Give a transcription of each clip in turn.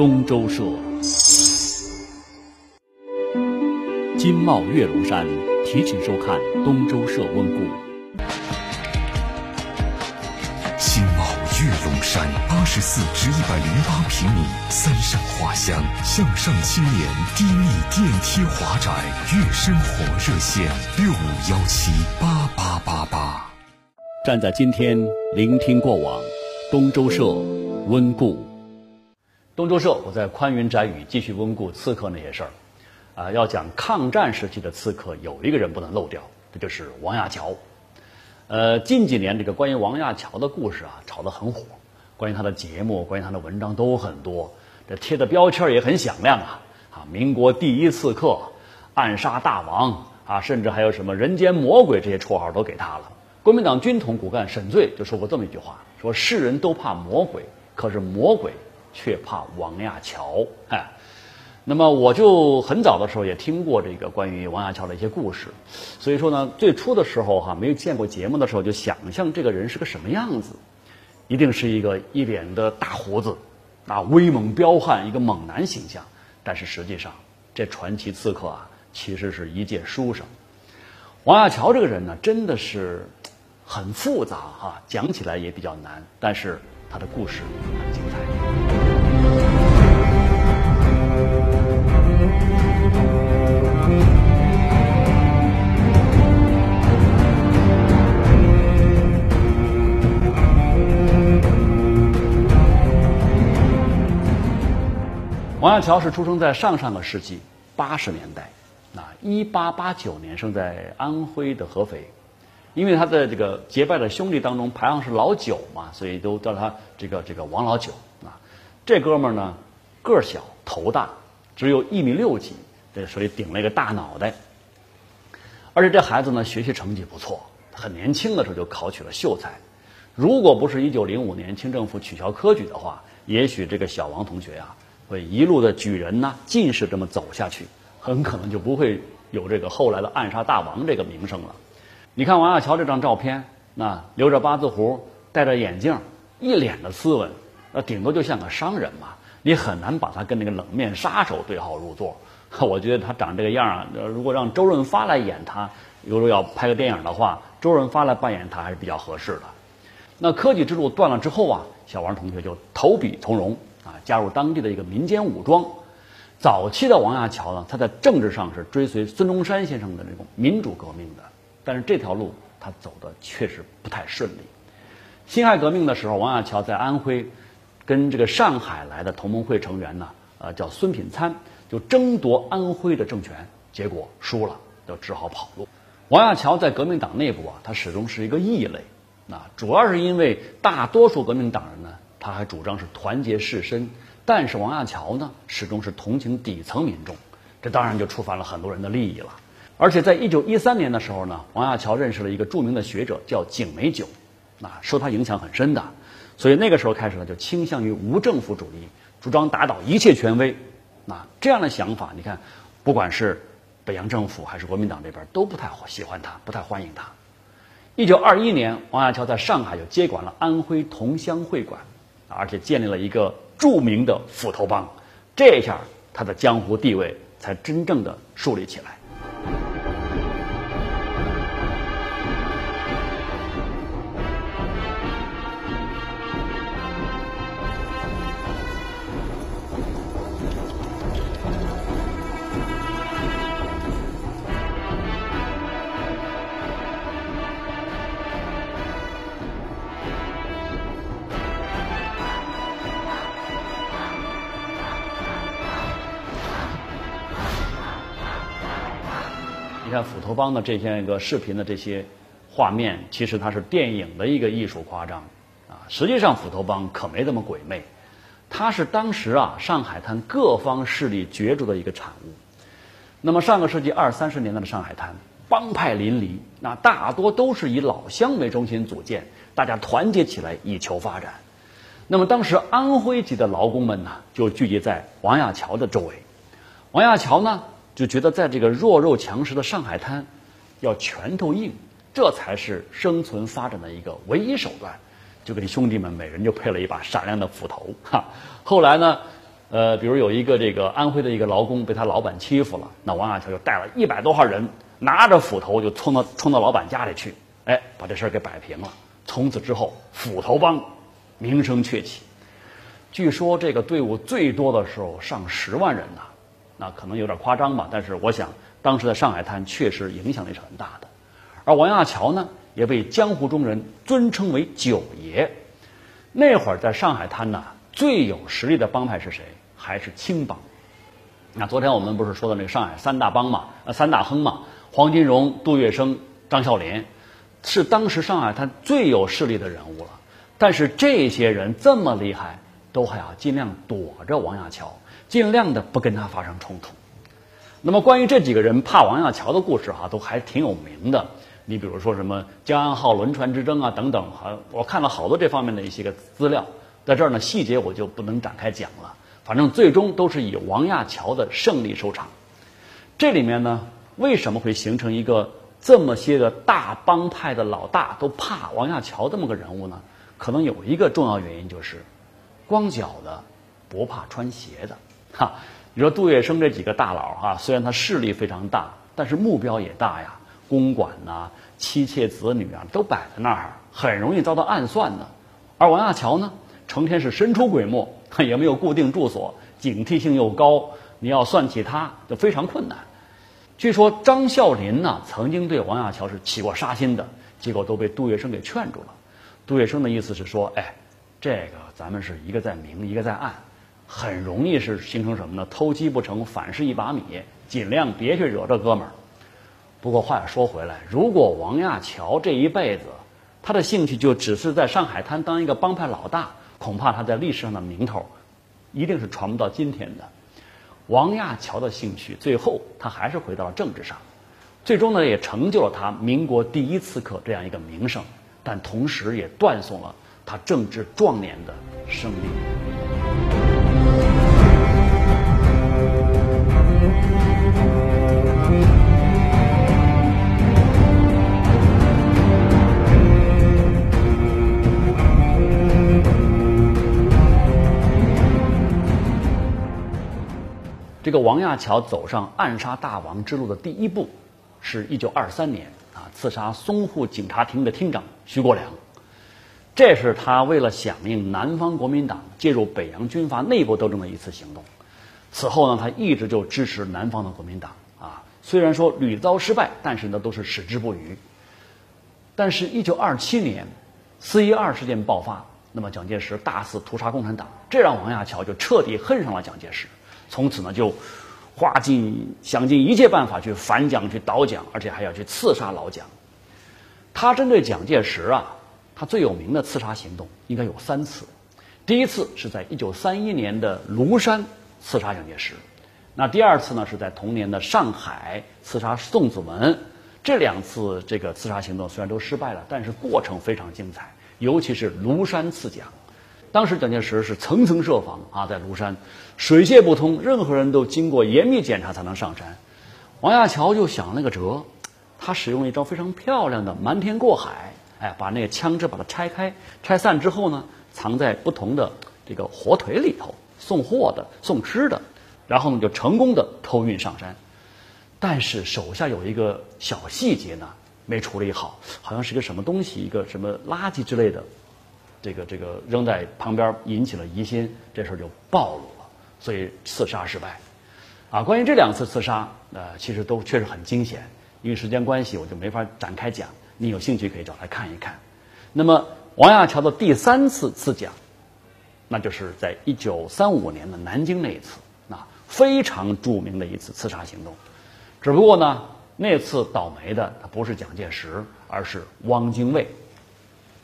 东周社。金茂月龙山提请收看东周社温故。金茂月龙山八十四至一百零八平米三上花乡向上青年低密电梯华宅月生活热线六五幺七八八八八。站在今天，聆听过往，东周社温故。东周社，我在宽云窄语继续温故刺客那些事儿。啊，要讲抗战时期的刺客，有一个人不能漏掉，这就是王亚樵。呃，近几年这个关于王亚樵的故事啊，炒得很火，关于他的节目，关于他的文章都很多，这贴的标签也很响亮啊。啊，民国第一刺客，暗杀大王啊，甚至还有什么人间魔鬼这些绰号都给他了。国民党军统骨干沈醉就说过这么一句话：说世人都怕魔鬼，可是魔鬼却怕王亚樵。哎。那么我就很早的时候也听过这个关于王亚樵的一些故事，所以说呢，最初的时候哈没有见过节目的时候，就想象这个人是个什么样子，一定是一个一脸的大胡子，啊威猛彪悍一个猛男形象。但是实际上，这传奇刺客啊，其实是一介书生。王亚樵这个人呢，真的是很复杂哈，讲起来也比较难，但是他的故事很精彩。王亚樵是出生在上上个世纪八十年代，啊，一八八九年生在安徽的合肥，因为他的这个结拜的兄弟当中排行是老九嘛，所以都叫他这个这个王老九。这哥们儿呢个儿小头大，只有一米六几，这所以顶了一个大脑袋。而且这孩子呢学习成绩不错，很年轻的时候就考取了秀才。如果不是一九零五年清政府取消科举的话，也许这个小王同学呀。会一路的举人呐，进士这么走下去，很可能就不会有这个后来的暗杀大王这个名声了。你看王亚樵这张照片，那留着八字胡，戴着眼镜，一脸的斯文，那顶多就像个商人嘛。你很难把他跟那个冷面杀手对号入座。我觉得他长这个样啊，如果让周润发来演他，如果要拍个电影的话，周润发来扮演他还是比较合适的。那科举之路断了之后啊，小王同学就投笔从戎。啊，加入当地的一个民间武装。早期的王亚樵呢，他在政治上是追随孙中山先生的这种民主革命的，但是这条路他走的确实不太顺利。辛亥革命的时候，王亚樵在安徽跟这个上海来的同盟会成员呢，呃，叫孙品参，就争夺安徽的政权，结果输了，就只好跑路。王亚樵在革命党内部啊，他始终是一个异类，啊，主要是因为大多数革命党人呢。他还主张是团结士绅，但是王亚樵呢，始终是同情底层民众，这当然就触犯了很多人的利益了。而且在一九一三年的时候呢，王亚樵认识了一个著名的学者，叫景美九，啊，受他影响很深的，所以那个时候开始呢，就倾向于无政府主义，主张打倒一切权威。那这样的想法，你看，不管是北洋政府还是国民党这边，都不太喜欢他，不太欢迎他。一九二一年，王亚樵在上海就接管了安徽同乡会馆。而且建立了一个著名的斧头帮，这下他的江湖地位才真正的树立起来。看斧头帮的这些个视频的这些画面，其实它是电影的一个艺术夸张啊。实际上，斧头帮可没这么鬼魅，它是当时啊上海滩各方势力角逐的一个产物。那么，上个世纪二三十年代的上海滩，帮派林立，那大多都是以老乡为中心组建，大家团结起来以求发展。那么，当时安徽籍的劳工们呢，就聚集在王亚樵的周围。王亚樵呢？就觉得在这个弱肉强食的上海滩，要拳头硬，这才是生存发展的一个唯一手段。就给兄弟们每人就配了一把闪亮的斧头。哈，后来呢，呃，比如有一个这个安徽的一个劳工被他老板欺负了，那王亚樵就带了一百多号人，拿着斧头就冲到冲到老板家里去，哎，把这事儿给摆平了。从此之后，斧头帮名声鹊起。据说这个队伍最多的时候上十万人呐，那可能有点夸张吧，但是我想当时的上海滩确实影响力是很大的。而王亚樵呢，也被江湖中人尊称为九爷。那会儿在上海滩呢，最有实力的帮派是谁？还是青帮。那昨天我们不是说的那个上海三大帮嘛，呃，三大亨嘛，黄金荣、杜月笙、张啸林，是当时上海滩最有势力的人物了。但是这些人这么厉害，都还要尽量躲着王亚樵，尽量的不跟他发生冲突。那么关于这几个人怕王亚樵的故事哈，都还挺有名的。你比如说什么江安号轮船之争啊等等，哈，我看了好多这方面的一些个资料，在这儿呢细节我就不能展开讲了。反正最终都是以王亚樵的胜利收场。这里面呢，为什么会形成一个这么些个大帮派的老大都怕王亚樵这么个人物呢？可能有一个重要原因就是，光脚的不怕穿鞋的。哈，你说杜月笙这几个大佬哈，虽然他势力非常大，但是目标也大呀，公馆呐、妻妾子女啊都摆在那儿，很容易遭到暗算的。而王亚樵呢，成天是神出鬼没。也没有固定住所，警惕性又高，你要算起他就非常困难。据说张啸林呢曾经对王亚樵是起过杀心的，结果都被杜月笙给劝住了。杜月笙的意思是说，哎，这个咱们是一个在明，一个在暗，很容易是形成什么呢？偷鸡不成反蚀一把米，尽量别去惹这哥们儿。不过话又说回来，如果王亚樵这一辈子他的兴趣就只是在上海滩当一个帮派老大。恐怕他在历史上的名头，一定是传不到今天的。王亚樵的兴趣，最后他还是回到了政治上，最终呢，也成就了他民国第一刺客这样一个名声，但同时也断送了他政治壮年的生命。这个王亚樵走上暗杀大王之路的第一步，是一九二三年啊，刺杀淞沪警察厅的厅长徐国良。这是他为了响应南方国民党介入北洋军阀内部斗争的一次行动。此后呢，他一直就支持南方的国民党啊，虽然说屡遭失败，但是呢都是矢志不渝。但是，一九二七年四一二事件爆发，那么蒋介石大肆屠杀共产党，这让王亚樵就彻底恨上了蒋介石。从此呢，就花尽想尽一切办法去反蒋、去倒蒋，而且还要去刺杀老蒋。他针对蒋介石啊，他最有名的刺杀行动应该有三次。第一次是在一九三一年的庐山刺杀蒋介石，那第二次呢是在同年的上海刺杀宋子文。这两次这个刺杀行动虽然都失败了，但是过程非常精彩，尤其是庐山刺蒋。当时蒋介石是层层设防啊，在庐山水泄不通，任何人都经过严密检查才能上山。王亚樵就想了个辙，他使用了一招非常漂亮的瞒天过海，哎，把那个枪支把它拆开、拆散之后呢，藏在不同的这个火腿里头，送货的、送吃的，然后呢就成功的偷运上山。但是手下有一个小细节呢，没处理好，好像是个什么东西，一个什么垃圾之类的。这个这个扔在旁边引起了疑心，这事儿就暴露了，所以刺杀失败。啊，关于这两次刺杀，呃，其实都确实很惊险。因为时间关系，我就没法展开讲。你有兴趣可以找来看一看。那么王亚樵的第三次刺蒋，那就是在一九三五年的南京那一次，那非常著名的一次刺杀行动。只不过呢，那次倒霉的他不是蒋介石，而是汪精卫。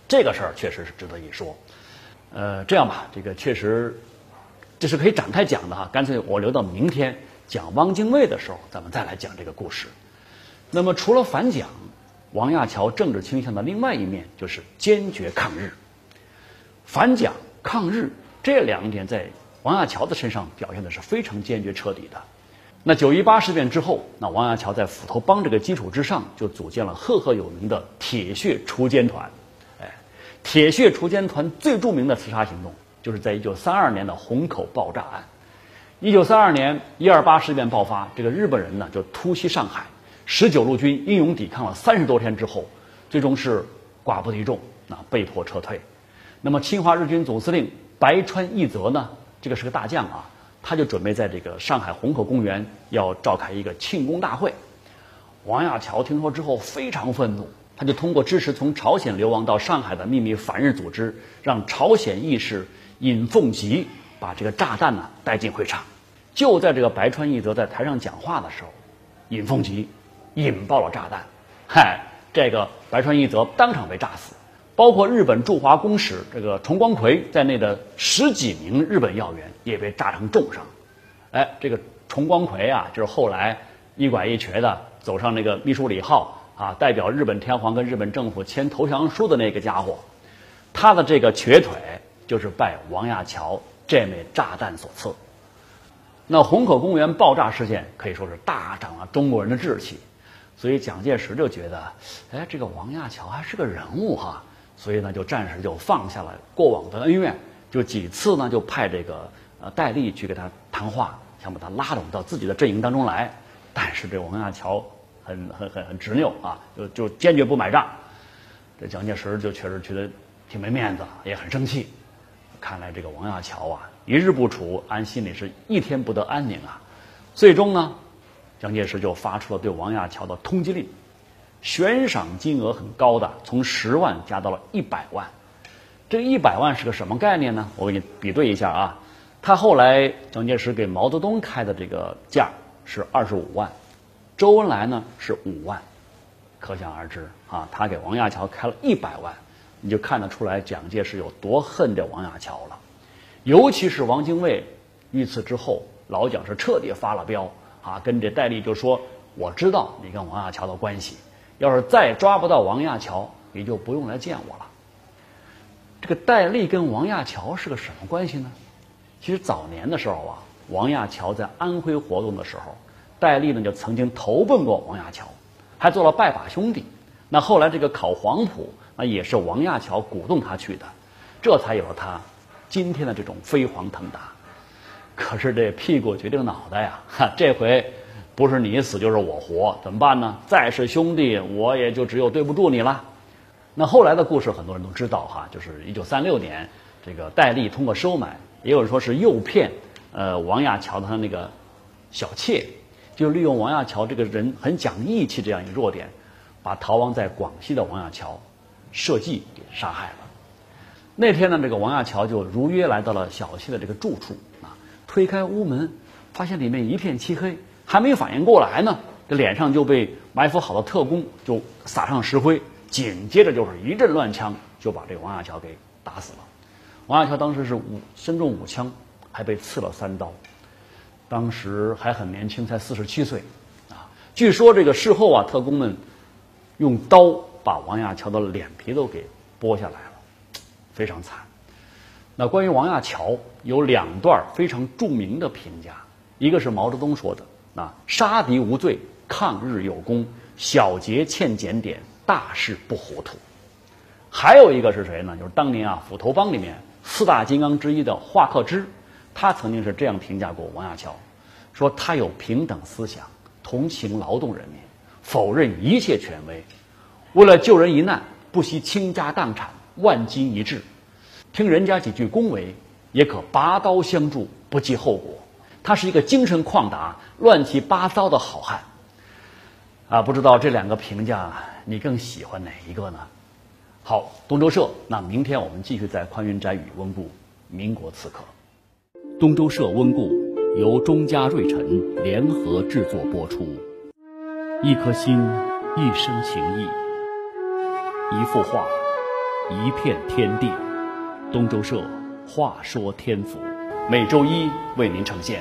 这个事儿确实是值得一说，呃，这样吧，这个确实这是可以展开讲的哈，干脆我留到明天讲汪精卫的时候，咱们再来讲这个故事。那么，除了反蒋，王亚樵政治倾向的另外一面就是坚决抗日。反蒋、抗日这两点在王亚樵的身上表现的是非常坚决彻底的。那九一八事变之后，那王亚樵在斧头帮这个基础之上，就组建了赫赫有名的铁血锄奸团。铁血锄奸团最著名的刺杀行动，就是在一九三二年的虹口爆炸案。一九三二年一二八事变爆发，这个日本人呢就突袭上海，十九路军英勇抵抗了三十多天之后，最终是寡不敌众，那被迫撤退。那么侵华日军总司令白川义则呢，这个是个大将啊，他就准备在这个上海虹口公园要召开一个庆功大会。王亚樵听说之后非常愤怒，他就通过支持从朝鲜流亡到上海的秘密反日组织，让朝鲜义士尹凤吉把这个炸弹呢带进会场。就在这个白川义则在台上讲话的时候，尹凤吉引爆了炸弹，嗨，这个白川义则当场被炸死，包括日本驻华公使这个重光葵在内的十几名日本要员也被炸成重伤。哎，这个重光葵啊，就是后来一拐一瘸的走上那个秘书里号啊，代表日本天皇跟日本政府签投降书的那个家伙，他的这个瘸腿就是拜王亚樵这枚炸弹所赐。那虹口公园爆炸事件可以说是大涨了中国人的志气，所以蒋介石就觉得，哎，这个王亚樵还是个人物哈，所以呢就暂时就放下了过往的恩怨，就几次呢就派这个呃戴笠去给他谈话，想把他拉拢到自己的阵营当中来，但是这王亚樵很很很很执拗啊，就就坚决不买账，这蒋介石就确实觉得挺没面子，也很生气，看来这个王亚樵啊。一日不处，安心里是一天不得安宁啊！最终呢，蒋介石就发出了对王亚樵的通缉令，悬赏金额很高的，从十万加到了一百万。这一百万是个什么概念呢？我给你比对一下啊。他后来蒋介石给毛泽东开的这个价是二十五万，周恩来呢是五万，可想而知啊。他给王亚樵开了一百万，你就看得出来蒋介石有多恨这王亚樵了。尤其是王精卫遇刺之后，老蒋是彻底发了飙啊，跟这戴笠就说：“我知道你跟王亚樵的关系，要是再抓不到王亚樵，你就不用来见我了。”这个戴笠跟王亚樵是个什么关系呢？其实早年的时候啊，王亚樵在安徽活动的时候，戴笠呢就曾经投奔过王亚樵，还做了拜把兄弟。那后来这个考黄埔，那也是王亚樵鼓动他去的，这才有了他。今天的这种飞黄腾达，可是这屁股决定脑袋呀！哈，这回不是你死就是我活，怎么办呢？再是兄弟，我也就只有对不住你了。那后来的故事很多人都知道哈，就是一九三六年，这个戴笠通过收买，也有人说是诱骗，呃，王亚樵的他那个小妾，就利用王亚樵这个人很讲义气这样一个弱点，把逃亡在广西的王亚樵设计给杀害了。那天呢，这个王亚樵就如约来到了小溪的这个住处啊，推开屋门，发现里面一片漆黑，还没反应过来呢，这脸上就被埋伏好的特工就撒上石灰，紧接着就是一阵乱枪，就把这个王亚樵给打死了。王亚樵当时是五身中五枪，还被刺了三刀，当时还很年轻，才四十七岁啊。据说这个事后啊，特工们用刀把王亚樵的脸皮都给剥下来了。非常惨。那关于王亚樵有两段非常著名的评价，一个是毛泽东说的：“啊，杀敌无罪，抗日有功，小节欠检点，大事不糊涂。”还有一个是谁呢？就是当年啊，斧头帮里面四大金刚之一的华克之，他曾经是这样评价过王亚樵，说他有平等思想，同情劳动人民，否认一切权威，为了救人一难，不惜倾家荡产。万金一掷，听人家几句恭维，也可拔刀相助，不计后果。他是一个精神旷达、乱七八糟的好汉。啊，不知道这两个评价你更喜欢哪一个呢？好，东周社，那明天我们继续在宽云窄语温故民国刺客。东周社温故由钟家瑞辰联合制作播出。一颗心，一生情谊，一幅画。一片天地，东周社话说天府，每周一为您呈现。